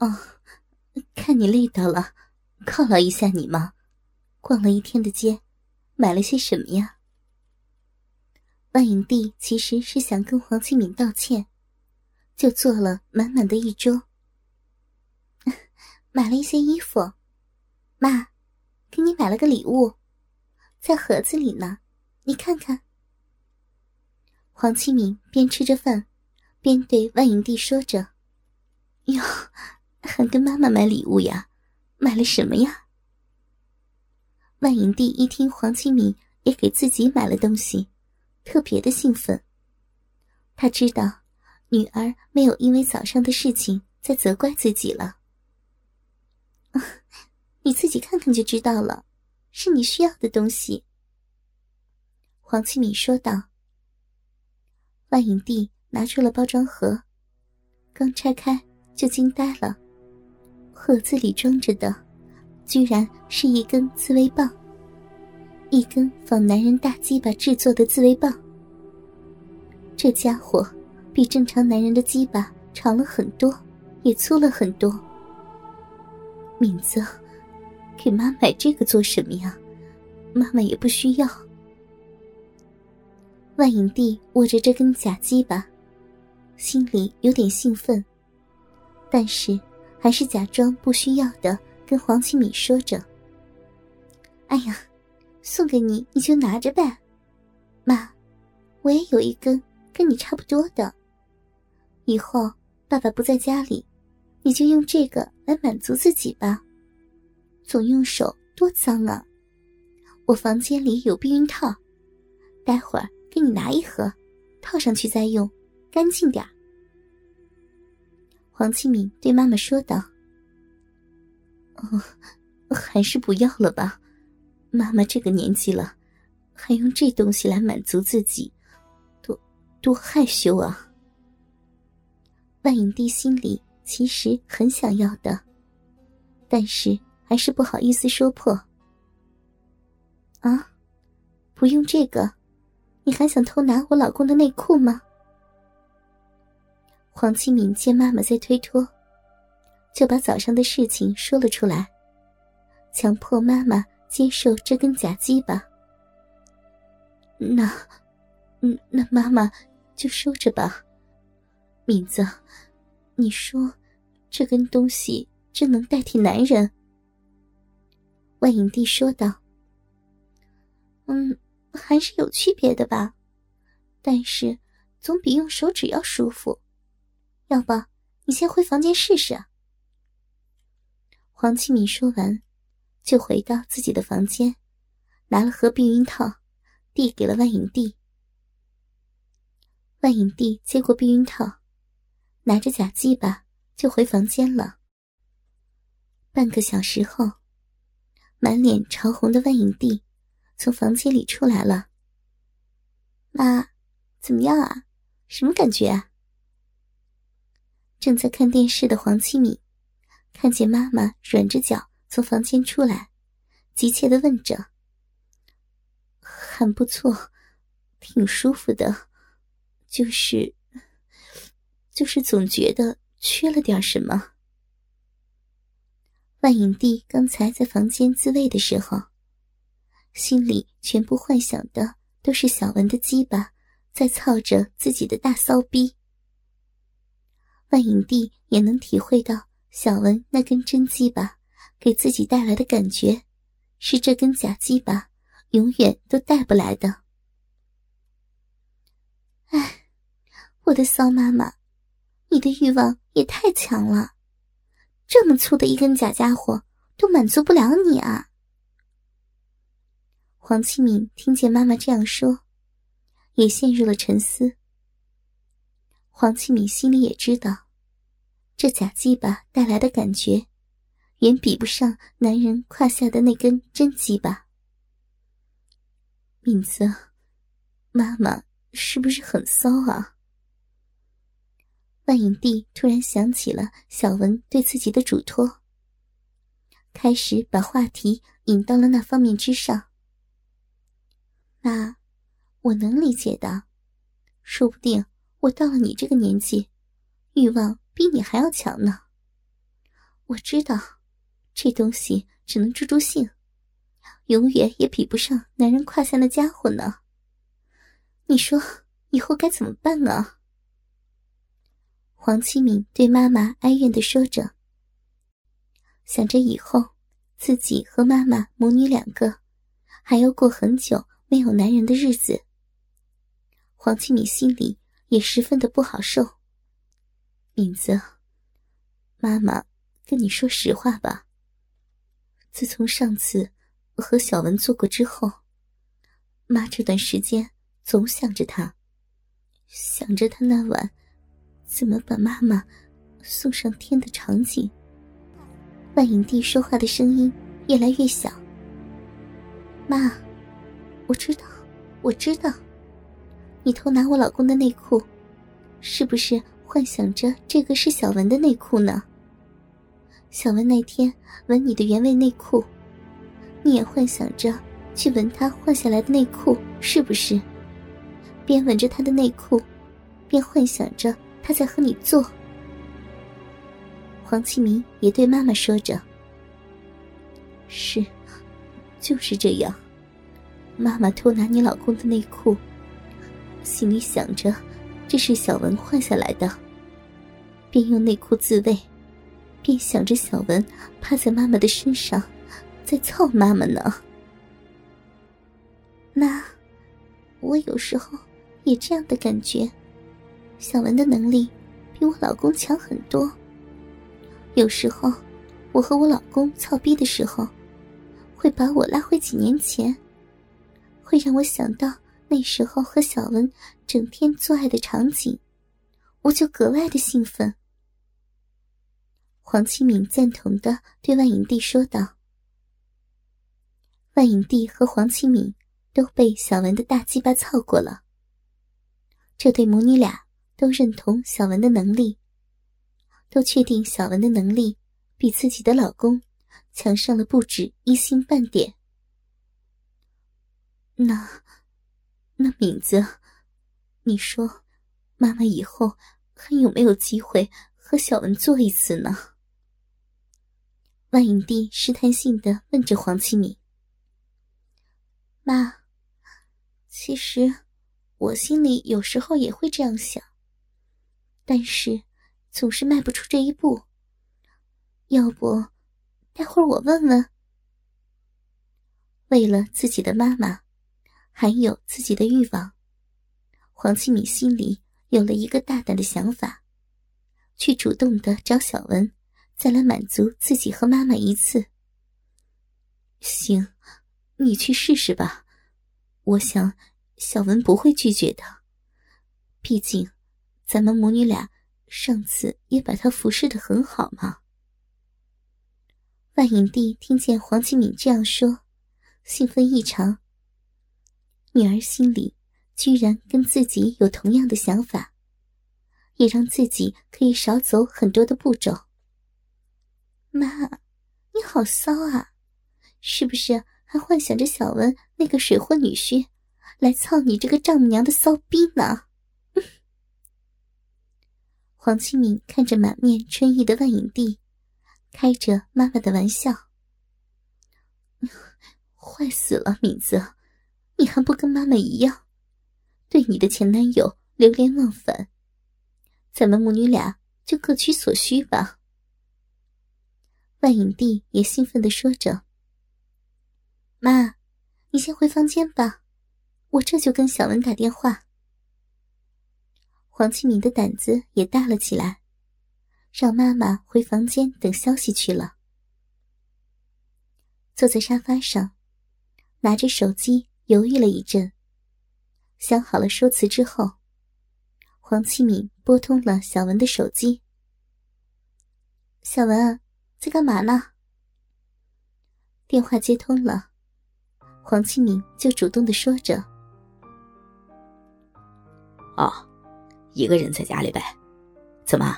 哦，看你累到了，犒劳一下你嘛。逛了一天的街，买了些什么呀？万影帝其实是想跟黄清敏道歉，就做了满满的一桌，买了一些衣服。妈，给你买了个礼物，在盒子里呢，你看看。黄清敏边吃着饭，边对万影帝说着：“哟，还跟妈妈买礼物呀？买了什么呀？”万影帝一听黄清敏也给自己买了东西，特别的兴奋。他知道女儿没有因为早上的事情在责怪自己了。你自己看看就知道了，是你需要的东西。”黄清敏说道。万影帝拿出了包装盒，刚拆开就惊呆了。盒子里装着的，居然是一根自慰棒，一根仿男人大鸡巴制作的自慰棒。这家伙比正常男人的鸡巴长了很多，也粗了很多。敏子，给妈买这个做什么呀？妈妈也不需要。万影帝握着这根假鸡巴，心里有点兴奋，但是还是假装不需要的跟黄启敏说着：“哎呀，送给你，你就拿着呗。妈，我也有一根跟你差不多的。以后爸爸不在家里，你就用这个来满足自己吧。总用手多脏啊！我房间里有避孕套，待会儿。”给你拿一盒，套上去再用，干净点儿黄清敏对妈妈说道：“哦，还是不要了吧，妈妈这个年纪了，还用这东西来满足自己，多多害羞啊。”万影帝心里其实很想要的，但是还是不好意思说破。啊，不用这个。你还想偷拿我老公的内裤吗？黄清敏见妈妈在推脱，就把早上的事情说了出来，强迫妈妈接受这根假鸡巴。那，嗯，那妈妈就收着吧。敏子，你说，这根东西真能代替男人？万影帝说道。嗯。还是有区别的吧，但是总比用手指要舒服。要不你先回房间试试。黄启敏说完，就回到自己的房间，拿了盒避孕套，递给了万影帝。万影帝接过避孕套，拿着假鸡巴就回房间了。半个小时后，满脸潮红的万影帝。从房间里出来了，妈，怎么样啊？什么感觉啊？正在看电视的黄七敏看见妈妈软着脚从房间出来，急切的问着：“很不错，挺舒服的，就是，就是总觉得缺了点什么。”万影帝刚才在房间自慰的时候。心里全部幻想的都是小文的鸡巴在操着自己的大骚逼。万影帝也能体会到小文那根真鸡巴给自己带来的感觉，是这根假鸡巴永远都带不来的。哎，我的骚妈妈，你的欲望也太强了，这么粗的一根假家伙都满足不了你啊！黄启敏听见妈妈这样说，也陷入了沉思。黄启敏心里也知道，这假鸡巴带来的感觉，远比不上男人胯下的那根真鸡巴。敏子，妈妈是不是很骚啊？万影帝突然想起了小文对自己的嘱托，开始把话题引到了那方面之上。那，我能理解的，说不定我到了你这个年纪，欲望比你还要强呢。我知道，这东西只能助助兴，永远也比不上男人胯下的家伙呢。你说以后该怎么办啊？黄启敏对妈妈哀怨的说着，想着以后自己和妈妈母女两个还要过很久没有男人的日子。黄启敏心里也十分的不好受。敏子，妈妈跟你说实话吧。自从上次我和小文做过之后，妈这段时间总想着他，想着他那晚怎么把妈妈送上天的场景。万影帝说话的声音越来越小。妈，我知道，我知道。你偷拿我老公的内裤，是不是幻想着这个是小文的内裤呢？小文那天闻你的原味内裤，你也幻想着去闻他换下来的内裤，是不是？边闻着他的内裤，边幻想着他在和你做。黄启明也对妈妈说着：“是，就是这样。妈妈偷拿你老公的内裤。”心里想着，这是小文换下来的，边用内裤自慰，边想着小文趴在妈妈的身上，在操妈妈呢。那，我有时候也这样的感觉。小文的能力比我老公强很多。有时候，我和我老公操逼的时候，会把我拉回几年前，会让我想到。那时候和小文整天做爱的场景，我就格外的兴奋。黄启敏赞同的对万影帝说道：“万影帝和黄启敏都被小文的大鸡巴操过了，这对母女俩都认同小文的能力，都确定小文的能力比自己的老公强上了不止一星半点。那。”那敏子，你说，妈妈以后还有没有机会和小文做一次呢？万影帝试探性的问着黄启敏。妈，其实我心里有时候也会这样想，但是总是迈不出这一步。要不，待会儿我问问。为了自己的妈妈。还有自己的欲望，黄启敏心里有了一个大胆的想法，去主动的找小文，再来满足自己和妈妈一次。行，你去试试吧，我想小文不会拒绝的，毕竟咱们母女俩上次也把她服侍的很好嘛。万影帝听见黄启敏这样说，兴奋异常。女儿心里居然跟自己有同样的想法，也让自己可以少走很多的步骤。妈，你好骚啊！是不是还幻想着小文那个水货女婿来操你这个丈母娘的骚逼呢？黄清明看着满面春意的万影帝，开着妈妈的玩笑：“ 坏死了，敏子！”你还不跟妈妈一样，对你的前男友流连忘返？咱们母女俩就各取所需吧。万影帝也兴奋的说着：“妈，你先回房间吧，我这就跟小文打电话。”黄启敏的胆子也大了起来，让妈妈回房间等消息去了。坐在沙发上，拿着手机。犹豫了一阵，想好了说辞之后，黄启敏拨通了小文的手机。小文，在干嘛呢？电话接通了，黄启敏就主动的说着：“哦，一个人在家里呗。怎么，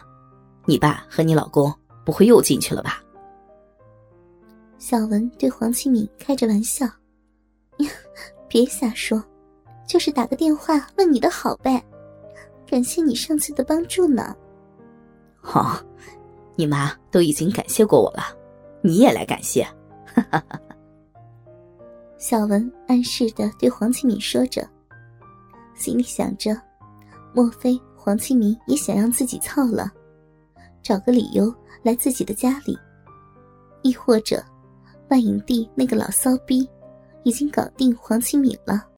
你爸和你老公不会又进去了吧？”小文对黄启敏开着玩笑。别瞎说，就是打个电话问你的好呗，感谢你上次的帮助呢。好，你妈都已经感谢过我了，你也来感谢。哈哈哈。小文暗示的对黄启敏说着，心里想着：莫非黄启明也想让自己操了，找个理由来自己的家里？亦或者，万影帝那个老骚逼已经搞定黄启敏了？